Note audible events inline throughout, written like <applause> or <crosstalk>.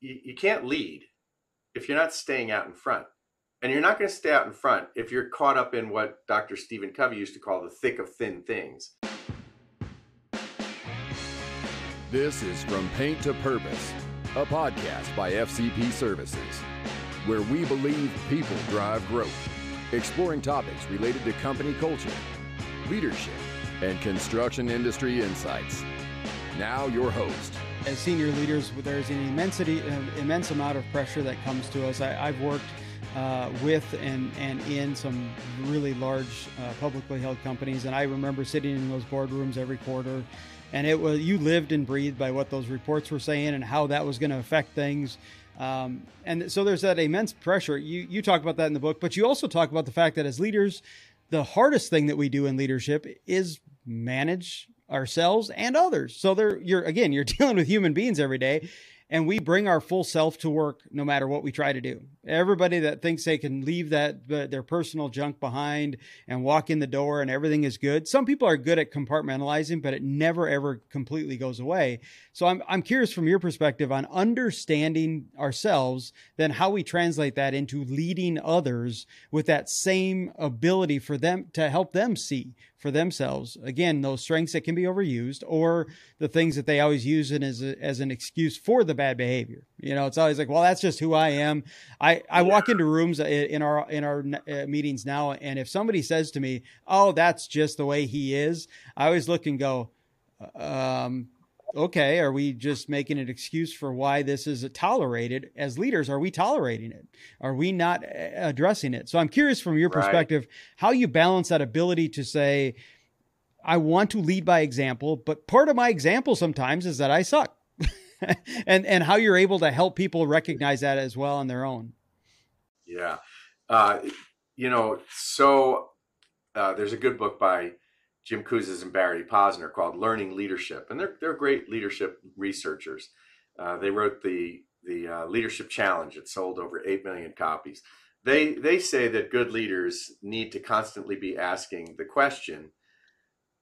you, you can't lead if you're not staying out in front. And you're not going to stay out in front if you're caught up in what Dr. Stephen Covey used to call the thick of thin things. This is From Paint to Purpose, a podcast by FCP Services, where we believe people drive growth, exploring topics related to company culture, leadership, and construction industry insights. Now, your host. As senior leaders, there's an immensity, an immense amount of pressure that comes to us. I, have worked uh, with and, and in some really large uh, publicly held companies, and I remember sitting in those boardrooms every quarter and it was you lived and breathed by what those reports were saying and how that was going to affect things. Um, and so there's that immense pressure. You you talk about that in the book, but you also talk about the fact that as leaders, the hardest thing that we do in leadership is manage ourselves and others. So there, you're again, you're <laughs> dealing with human beings every day, and we bring our full self to work no matter what we try to do. Everybody that thinks they can leave that uh, their personal junk behind and walk in the door and everything is good. Some people are good at compartmentalizing, but it never ever completely goes away. So I'm I'm curious from your perspective on understanding ourselves, then how we translate that into leading others with that same ability for them to help them see for themselves. Again, those strengths that can be overused or the things that they always use as, a, as an excuse for the bad behavior. You know, it's always like, well, that's just who I am. I, I walk into rooms in our, in our uh, meetings now. And if somebody says to me, oh, that's just the way he is, I always look and go, um, okay, are we just making an excuse for why this is tolerated? As leaders, are we tolerating it? Are we not uh, addressing it? So I'm curious from your perspective right. how you balance that ability to say, I want to lead by example, but part of my example sometimes is that I suck. <laughs> and and how you're able to help people recognize that as well on their own. Yeah. Uh, you know, so uh, there's a good book by Jim Kouzes and Barry Posner called Learning Leadership, and they're they're great leadership researchers. Uh, they wrote the the uh, Leadership Challenge. It sold over eight million copies. They they say that good leaders need to constantly be asking the question,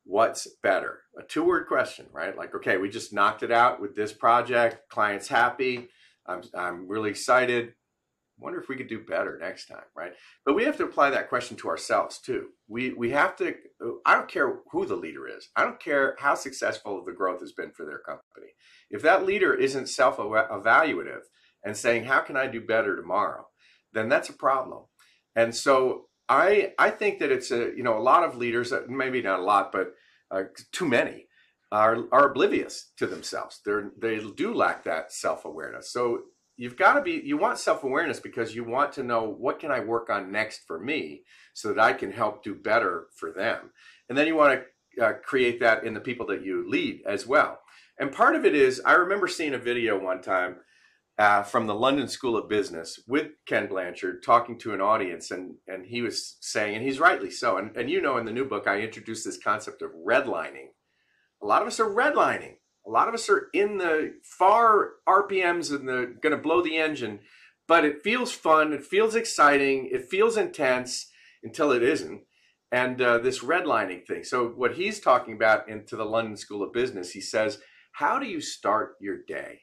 "What's better?" A two word question, right? Like, okay, we just knocked it out with this project. Client's happy. I'm I'm really excited wonder if we could do better next time right but we have to apply that question to ourselves too we we have to i don't care who the leader is i don't care how successful the growth has been for their company if that leader isn't self-evaluative and saying how can i do better tomorrow then that's a problem and so i i think that it's a you know a lot of leaders maybe not a lot but uh, too many are are oblivious to themselves. They're they do lack that self-awareness. So you've got to be you want self-awareness because you want to know what can i work on next for me so that i can help do better for them? And then you want to uh, create that in the people that you lead as well. And part of it is i remember seeing a video one time uh, from the london school of business with ken blanchard talking to an audience and and he was saying and he's rightly so and, and you know in the new book i introduced this concept of redlining a lot of us are redlining a lot of us are in the far RPMs and the going to blow the engine, but it feels fun. It feels exciting. It feels intense until it isn't. And uh, this redlining thing. So what he's talking about into the London School of Business, he says, how do you start your day?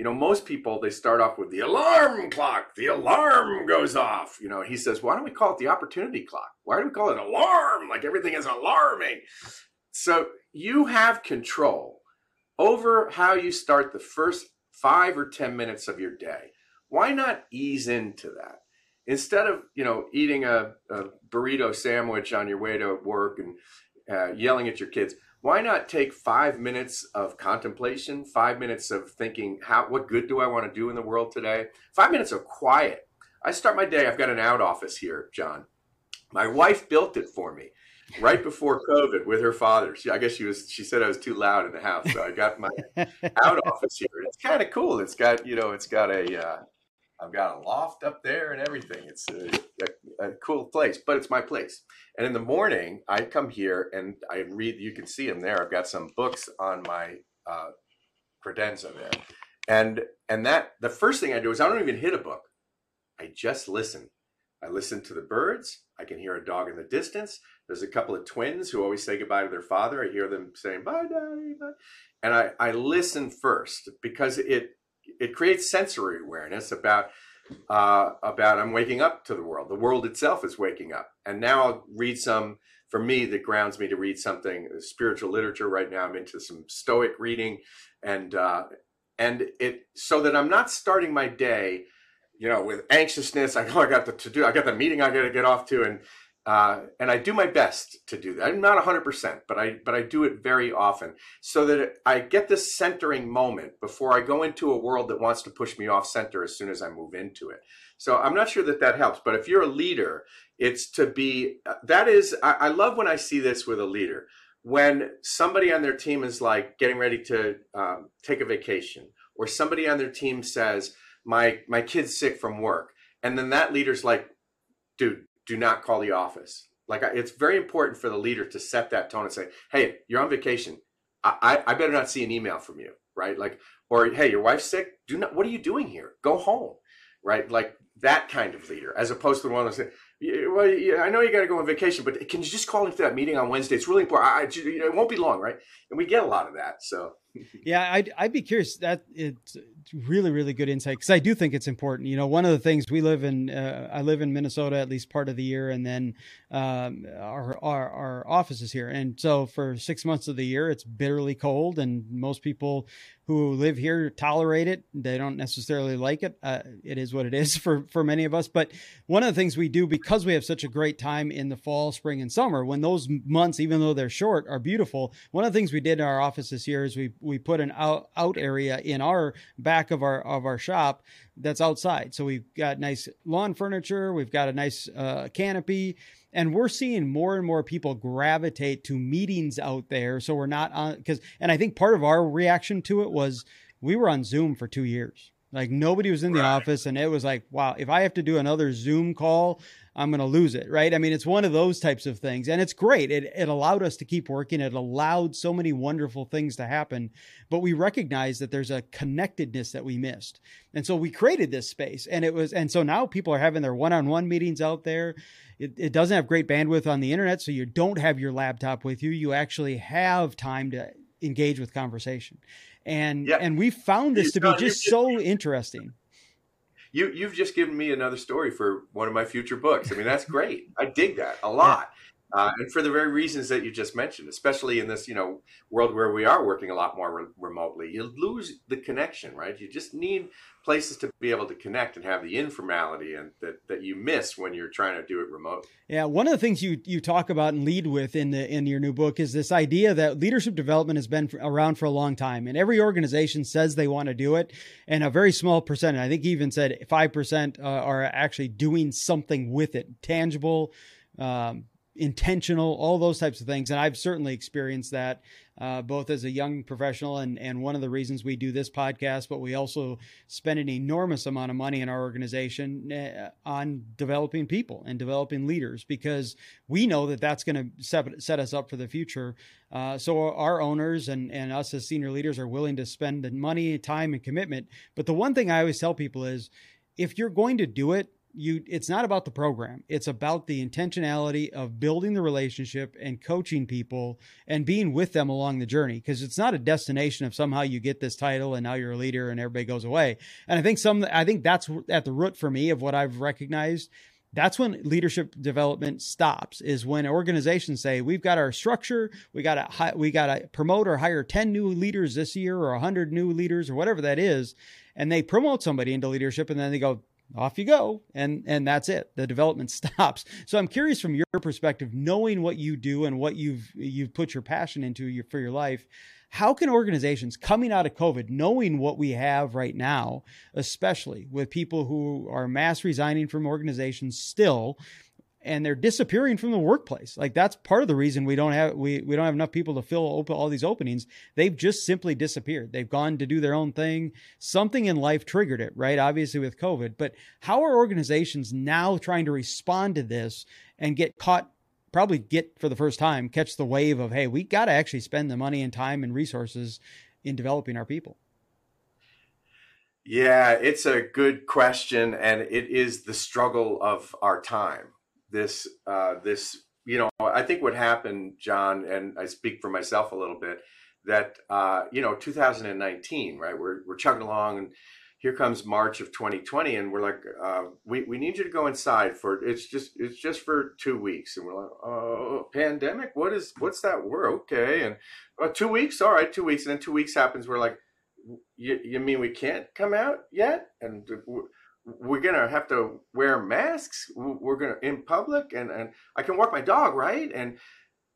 You know, most people they start off with the alarm clock. The alarm goes off. You know, he says, why don't we call it the opportunity clock? Why do we call it alarm? Like everything is alarming. So you have control over how you start the first five or 10 minutes of your day. Why not ease into that? Instead of, you know, eating a, a burrito sandwich on your way to work and uh, yelling at your kids, why not take five minutes of contemplation, five minutes of thinking, how, what good do I want to do in the world today? Five minutes of quiet. I start my day, I've got an out office here, John. My wife built it for me right before COVID with her father. She, I guess she was. She said I was too loud in the house, so I got my <laughs> out office here. It's kind of cool. It's got you know, it's got a. Uh, I've got a loft up there and everything. It's a, a, a, cool place, but it's my place. And in the morning, I come here and I read. You can see them there. I've got some books on my uh, credenza there, and and that the first thing I do is I don't even hit a book. I just listen. I listen to the birds. I can hear a dog in the distance. There's a couple of twins who always say goodbye to their father. I hear them saying bye, daddy, bye, and I I listen first because it it creates sensory awareness about uh, about I'm waking up to the world. The world itself is waking up. And now I'll read some for me that grounds me to read something spiritual literature. Right now I'm into some Stoic reading, and uh, and it so that I'm not starting my day, you know, with anxiousness. I I got the to do. I got the meeting I got to get off to, and uh, and I do my best to do that. I'm not 100%, but I but I do it very often so that I get this centering moment before I go into a world that wants to push me off center as soon as I move into it. So I'm not sure that that helps, but if you're a leader, it's to be that is I, I love when I see this with a leader when somebody on their team is like getting ready to um, take a vacation or somebody on their team says my my kid's sick from work and then that leader's like dude do not call the office. Like it's very important for the leader to set that tone and say, "Hey, you're on vacation. I, I, I better not see an email from you, right? Like, or hey, your wife's sick. Do not. What are you doing here? Go home, right? Like that kind of leader, as opposed to the one that's saying, well, yeah, I know you got to go on vacation, but can you just call into that meeting on Wednesday? It's really important. I, know, it won't be long, right? And we get a lot of that. So, yeah, I'd, I'd be curious. That it's really, really good insight because I do think it's important. You know, one of the things we live in, uh, I live in Minnesota at least part of the year, and then um, our, our our office is here, and so for six months of the year, it's bitterly cold, and most people who live here tolerate it. They don't necessarily like it. Uh, it is what it is <laughs> for for many of us. But one of the things we do because we have such a great time in the fall, spring, and summer, when those months, even though they're short, are beautiful. One of the things we did in our office this year is we we put an out out area in our back of our of our shop that's outside. So we've got nice lawn furniture. We've got a nice uh, canopy and we're seeing more and more people gravitate to meetings out there so we're not on because and i think part of our reaction to it was we were on zoom for two years like nobody was in the right. office and it was like wow if i have to do another zoom call i'm going to lose it right? I mean it's one of those types of things and it's great. It, it allowed us to keep working. It allowed so many wonderful things to happen but we recognize that there's a connectedness that we missed and so we created this space and it was and so now people are having their one-on-one meetings out there. It, it doesn't have great bandwidth on the internet, so you don't have your laptop with you. You actually have time to engage with conversation, and yeah. and we found this to be just so interesting. You you've just given me another story for one of my future books. I mean, that's great. I dig that a lot. Uh, and for the very reasons that you just mentioned, especially in this you know world where we are working a lot more re- remotely, you lose the connection, right? You just need places to be able to connect and have the informality and that, that you miss when you're trying to do it remote. Yeah, one of the things you you talk about and lead with in the in your new book is this idea that leadership development has been around for a long time, and every organization says they want to do it, and a very small percentage, I think, even said five percent uh, are actually doing something with it, tangible. Um, intentional, all those types of things. And I've certainly experienced that uh, both as a young professional and, and one of the reasons we do this podcast, but we also spend an enormous amount of money in our organization uh, on developing people and developing leaders because we know that that's going to set, set us up for the future. Uh, so our owners and, and us as senior leaders are willing to spend the money, time, and commitment. But the one thing I always tell people is if you're going to do it, you it's not about the program. It's about the intentionality of building the relationship and coaching people and being with them along the journey because it's not a destination of somehow you get this title and now you're a leader and everybody goes away. And i think some i think that's at the root for me of what i've recognized. That's when leadership development stops is when organizations say we've got our structure. We got to we got to promote or hire 10 new leaders this year or 100 new leaders or whatever that is and they promote somebody into leadership and then they go off you go and and that's it. The development <laughs> stops. So i'm curious from your perspective knowing what you do and what you've you've put your passion into your, for your life how can organizations coming out of covid knowing what we have right now especially with people who are mass resigning from organizations still and they're disappearing from the workplace. Like that's part of the reason we don't have we we don't have enough people to fill open all these openings. They've just simply disappeared. They've gone to do their own thing. Something in life triggered it, right? Obviously with COVID. But how are organizations now trying to respond to this and get caught probably get for the first time catch the wave of hey, we got to actually spend the money and time and resources in developing our people. Yeah, it's a good question and it is the struggle of our time this uh, this you know I think what happened, John, and I speak for myself a little bit that uh, you know 2019, right? We're we're chugging along and here comes March of 2020, and we're like, uh, we we need you to go inside for it's just it's just for two weeks, and we're like, oh, pandemic, what is what's that word? Okay, and uh, two weeks, all right, two weeks, and then two weeks happens, we're like, you you mean we can't come out yet, and we're gonna have to wear masks, we're gonna in public, and and I can walk my dog, right, and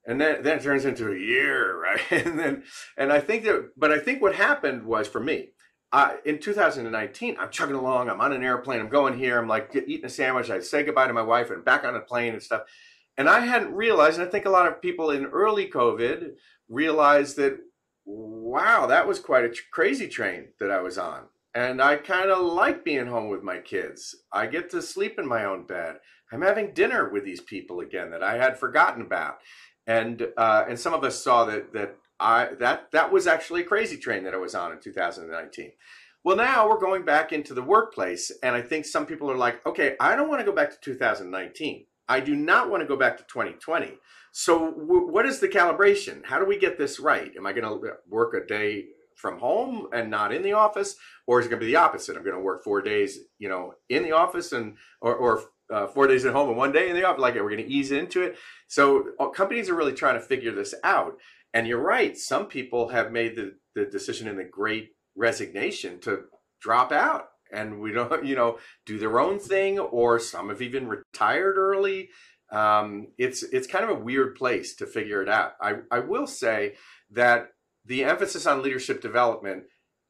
and then then it turns into a year, <laughs> right? And then and I think that, but I think what happened was for me uh, in 2019, I'm chugging along. I'm on an airplane. I'm going here. I'm like eating a sandwich. I say goodbye to my wife and back on a plane and stuff. And I hadn't realized, and I think a lot of people in early COVID realized that, wow, that was quite a crazy train that I was on. And I kind of like being home with my kids. I get to sleep in my own bed. I'm having dinner with these people again that I had forgotten about. And uh, and some of us saw that that I that that was actually a crazy train that I was on in 2019. Well, now we're going back into the workplace, and I think some people are like, okay, I don't want to go back to 2019. I do not want to go back to 2020. So, what is the calibration? How do we get this right? Am I going to work a day from home and not in the office, or is it going to be the opposite? I'm going to work four days, you know, in the office and or, or uh, four days at home and one day in the office. Like, we're going to ease into it. So, uh, companies are really trying to figure this out. And you're right. Some people have made the, the decision in the great resignation to drop out and we don't, <laughs> you know, do their own thing, or some have even retired early. Um, it's it's kind of a weird place to figure it out. I, I will say that the emphasis on leadership development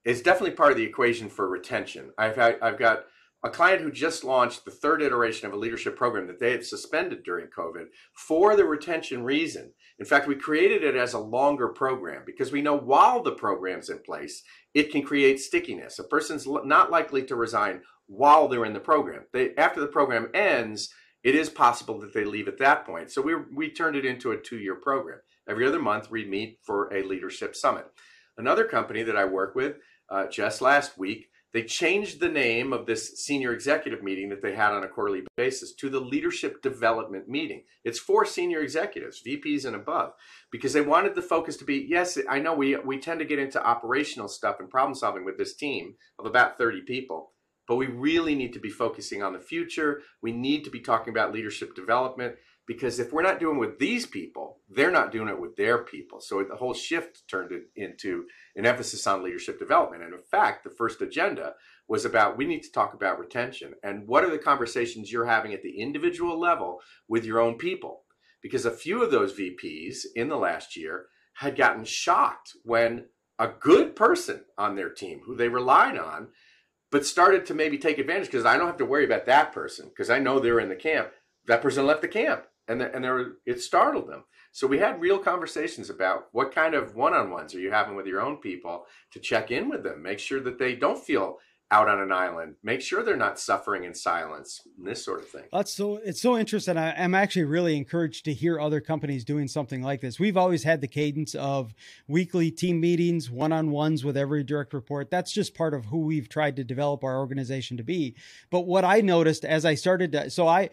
is definitely part of the equation for retention. I've had, I've got a client who just launched the third iteration of a leadership program that they had suspended during COVID for the retention reason. In fact, we created it as a longer program because we know while the program's in place, it can create stickiness. A person's not likely to resign while they're in the program. They, after the program ends, it is possible that they leave at that point. So we, we turned it into a two year program. Every other month, we meet for a leadership summit. Another company that I work with uh, just last week they changed the name of this senior executive meeting that they had on a quarterly basis to the leadership development meeting. It's for senior executives, VPs and above, because they wanted the focus to be yes, I know we, we tend to get into operational stuff and problem solving with this team of about 30 people, but we really need to be focusing on the future. We need to be talking about leadership development because if we're not doing with these people, they're not doing it with their people. So the whole shift turned into an emphasis on leadership development. And in fact, the first agenda was about we need to talk about retention and what are the conversations you're having at the individual level with your own people. Because a few of those VPs in the last year had gotten shocked when a good person on their team who they relied on, but started to maybe take advantage because I don't have to worry about that person because I know they're in the camp. That person left the camp and and there it startled them. So we had real conversations about what kind of one-on-ones are you having with your own people to check in with them, make sure that they don't feel out on an island, make sure they're not suffering in silence, this sort of thing. That's so it's so interesting. I, am actually really encouraged to hear other companies doing something like this. We've always had the cadence of weekly team meetings, one-on-ones with every direct report. That's just part of who we've tried to develop our organization to be. But what I noticed as I started to so I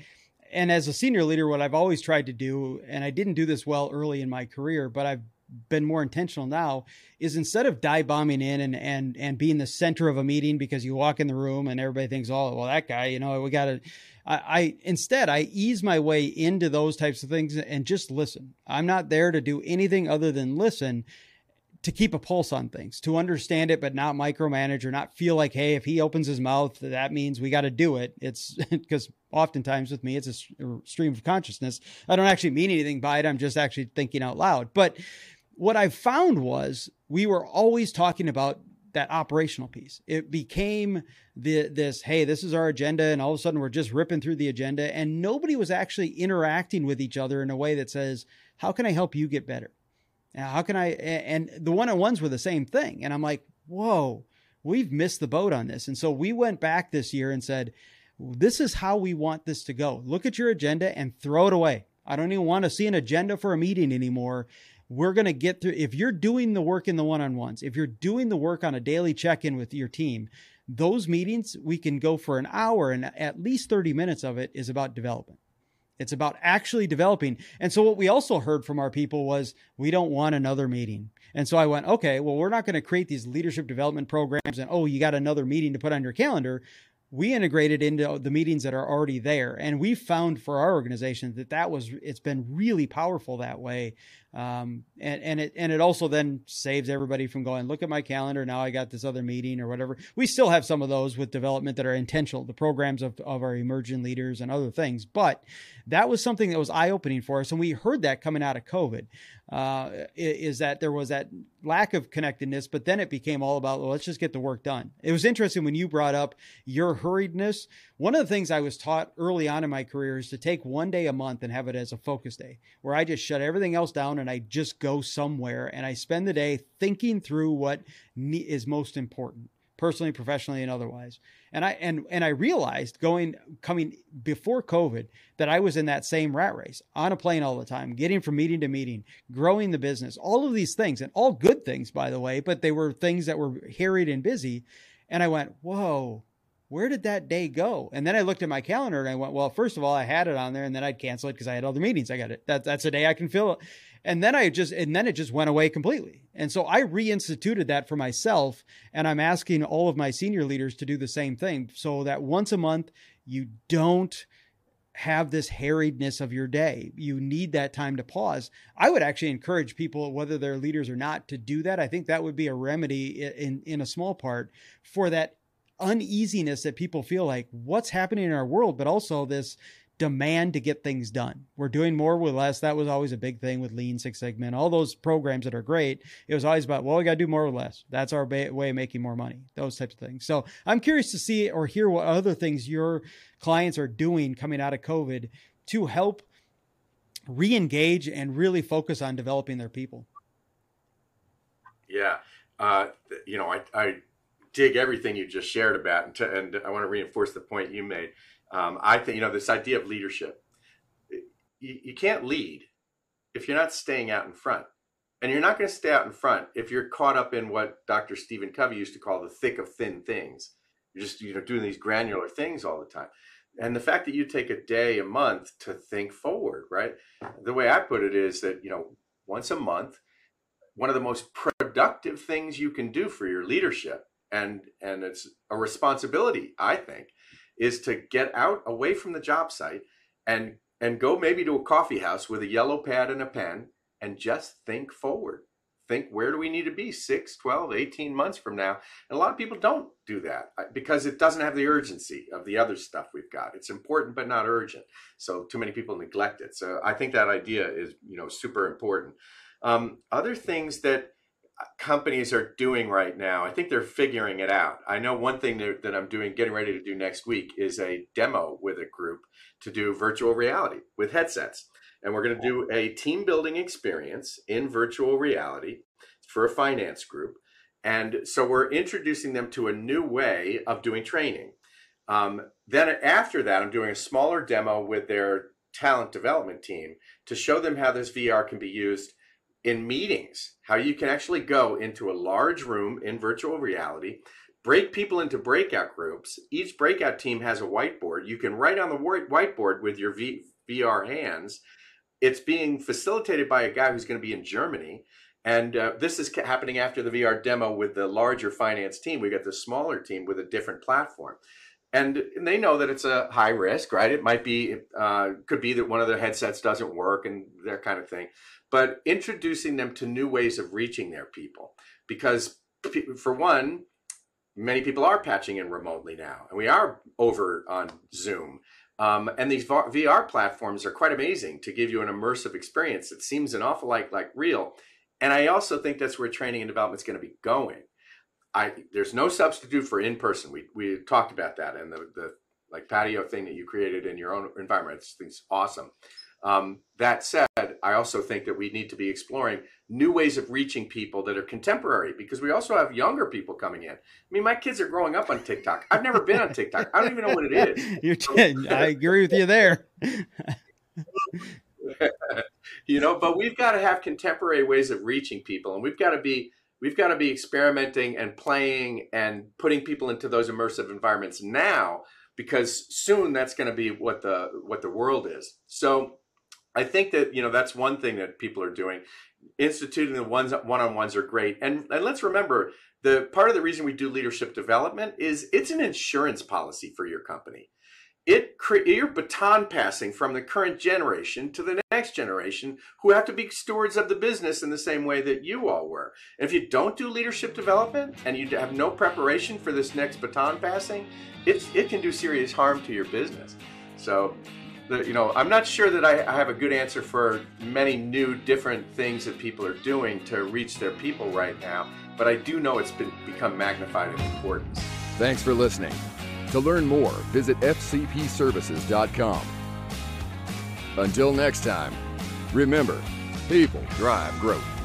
and as a senior leader, what I've always tried to do, and I didn't do this well early in my career, but I've been more intentional now, is instead of dive bombing in and and and being the center of a meeting because you walk in the room and everybody thinks, oh, well, that guy, you know, we got to. I, I instead I ease my way into those types of things and just listen. I'm not there to do anything other than listen to keep a pulse on things, to understand it, but not micromanage or not feel like, hey, if he opens his mouth, that means we got to do it. It's <laughs> because oftentimes with me, it's a stream of consciousness. I don't actually mean anything by it. I'm just actually thinking out loud. But what I found was we were always talking about that operational piece. It became the this hey, this is our agenda, and all of a sudden we're just ripping through the agenda, and nobody was actually interacting with each other in a way that says, "How can I help you get better?" Uh, how can I? And the one on ones were the same thing. And I'm like, whoa, we've missed the boat on this. And so we went back this year and said, this is how we want this to go. Look at your agenda and throw it away. I don't even want to see an agenda for a meeting anymore. We're going to get through. If you're doing the work in the one on ones, if you're doing the work on a daily check in with your team, those meetings, we can go for an hour and at least 30 minutes of it is about development. It's about actually developing. And so what we also heard from our people was we don't want another meeting. And so I went, okay, well, we're not going to create these leadership development programs and, oh, you got another meeting to put on your calendar we integrated into the meetings that are already there and we found for our organization that that was it's been really powerful that way um, and and it and it also then saves everybody from going look at my calendar now i got this other meeting or whatever we still have some of those with development that are intentional the programs of, of our emerging leaders and other things but that was something that was eye-opening for us and we heard that coming out of covid uh, is that there was that lack of connectedness, but then it became all about, well, let's just get the work done. It was interesting when you brought up your hurriedness. One of the things I was taught early on in my career is to take one day a month and have it as a focus day where I just shut everything else down and I just go somewhere and I spend the day thinking through what is most important personally, professionally, and otherwise. And I and and I realized going coming before COVID that I was in that same rat race on a plane all the time, getting from meeting to meeting, growing the business, all of these things, and all good things, by the way, but they were things that were harried and busy. And I went, whoa, where did that day go? And then I looked at my calendar and I went, well, first of all, I had it on there and then I'd cancel it because I had other meetings. I got it. That, that's a day I can fill it. And then I just, and then it just went away completely. And so I reinstituted that for myself. And I'm asking all of my senior leaders to do the same thing so that once a month you don't have this harriedness of your day. You need that time to pause. I would actually encourage people, whether they're leaders or not, to do that. I think that would be a remedy in, in a small part for that uneasiness that people feel like what's happening in our world, but also this demand to get things done. We're doing more with less. That was always a big thing with Lean Six Sigma and all those programs that are great. It was always about, well, we got to do more with less. That's our ba- way of making more money, those types of things. So I'm curious to see or hear what other things your clients are doing coming out of COVID to help re engage and really focus on developing their people. Yeah. Uh, you know, I, I dig everything you just shared about, and, to, and I want to reinforce the point you made um, I think, you know, this idea of leadership, you, you can't lead if you're not staying out in front. And you're not going to stay out in front if you're caught up in what Dr. Stephen Covey used to call the thick of thin things. You're just, you know, doing these granular things all the time. And the fact that you take a day, a month to think forward, right? The way I put it is that, you know, once a month, one of the most productive things you can do for your leadership and and it's a responsibility i think is to get out away from the job site and and go maybe to a coffee house with a yellow pad and a pen and just think forward. Think where do we need to be 6 12 18 months from now? And a lot of people don't do that uh, because it doesn't have the urgency of the other stuff we've got. It's important but not urgent. So too many people neglect it. So i think that idea is you know super important. Um, other things that companies are doing right now. I think they're figuring it out. I know one thing that, that, I'm doing, getting ready to do next week, is a demo with a group to do virtual reality with headsets. And we're going to do a team building experience in virtual reality for a finance group. And so we're introducing them to a new way of doing training. Um, then after that, I'm doing a smaller demo with their talent development team to show them how this VR can be used in meetings, how you can actually go into a large room in virtual reality, break people into breakout groups. Each breakout team has a whiteboard. You can write on the whiteboard with your v- VR hands. It's being facilitated by a guy who's going to be in Germany. And uh, this is happening after the VR demo with the larger finance team. We got the smaller team with a different platform. And, they know that it's a high risk, right? It might be, uh, could be that one of their headsets doesn't work and that kind of thing but introducing them to new ways of reaching their people. Because, for one, many people are patching in remotely now, and we are over on Zoom. Um, and these VR platforms are quite amazing to give you an immersive experience. It seems an awful like like real, and I also think that's where training and development is going to be going. I there's no substitute for in person. We we talked about that and the the like patio thing that you created in your own environment. It's awesome. Um, that said, I also think that we need to be exploring new ways of reaching people that are contemporary because we also have younger people coming in. I mean, my kids are growing up on TikTok. I've never been on TikTok. I don't even know what it is. <laughs> You're I agree with you there. <laughs> you know, but we've got to have contemporary ways of reaching people, and we've got to be we've got to be experimenting and playing and putting people into those immersive environments now because soon that's going to be what the what the world is. So I think that you know that's one thing that people are doing. Instituting the ones one-on-ones are great, and and let's remember the part of the reason we do leadership development is it's an insurance policy for your company it you're baton passing from the current generation to the next generation who have to be stewards of the business in the same way that you all were. And if you don't do leadership development and you have no preparation for this next baton passing, it's, it can do serious harm to your business. So, the, you know, I'm not sure that I, I have a good answer for many new different things that people are doing to reach their people right now, but I do know it's been become magnified in importance. Thanks for listening. To learn more, visit fcpservices.com. Until next time, remember, people drive growth.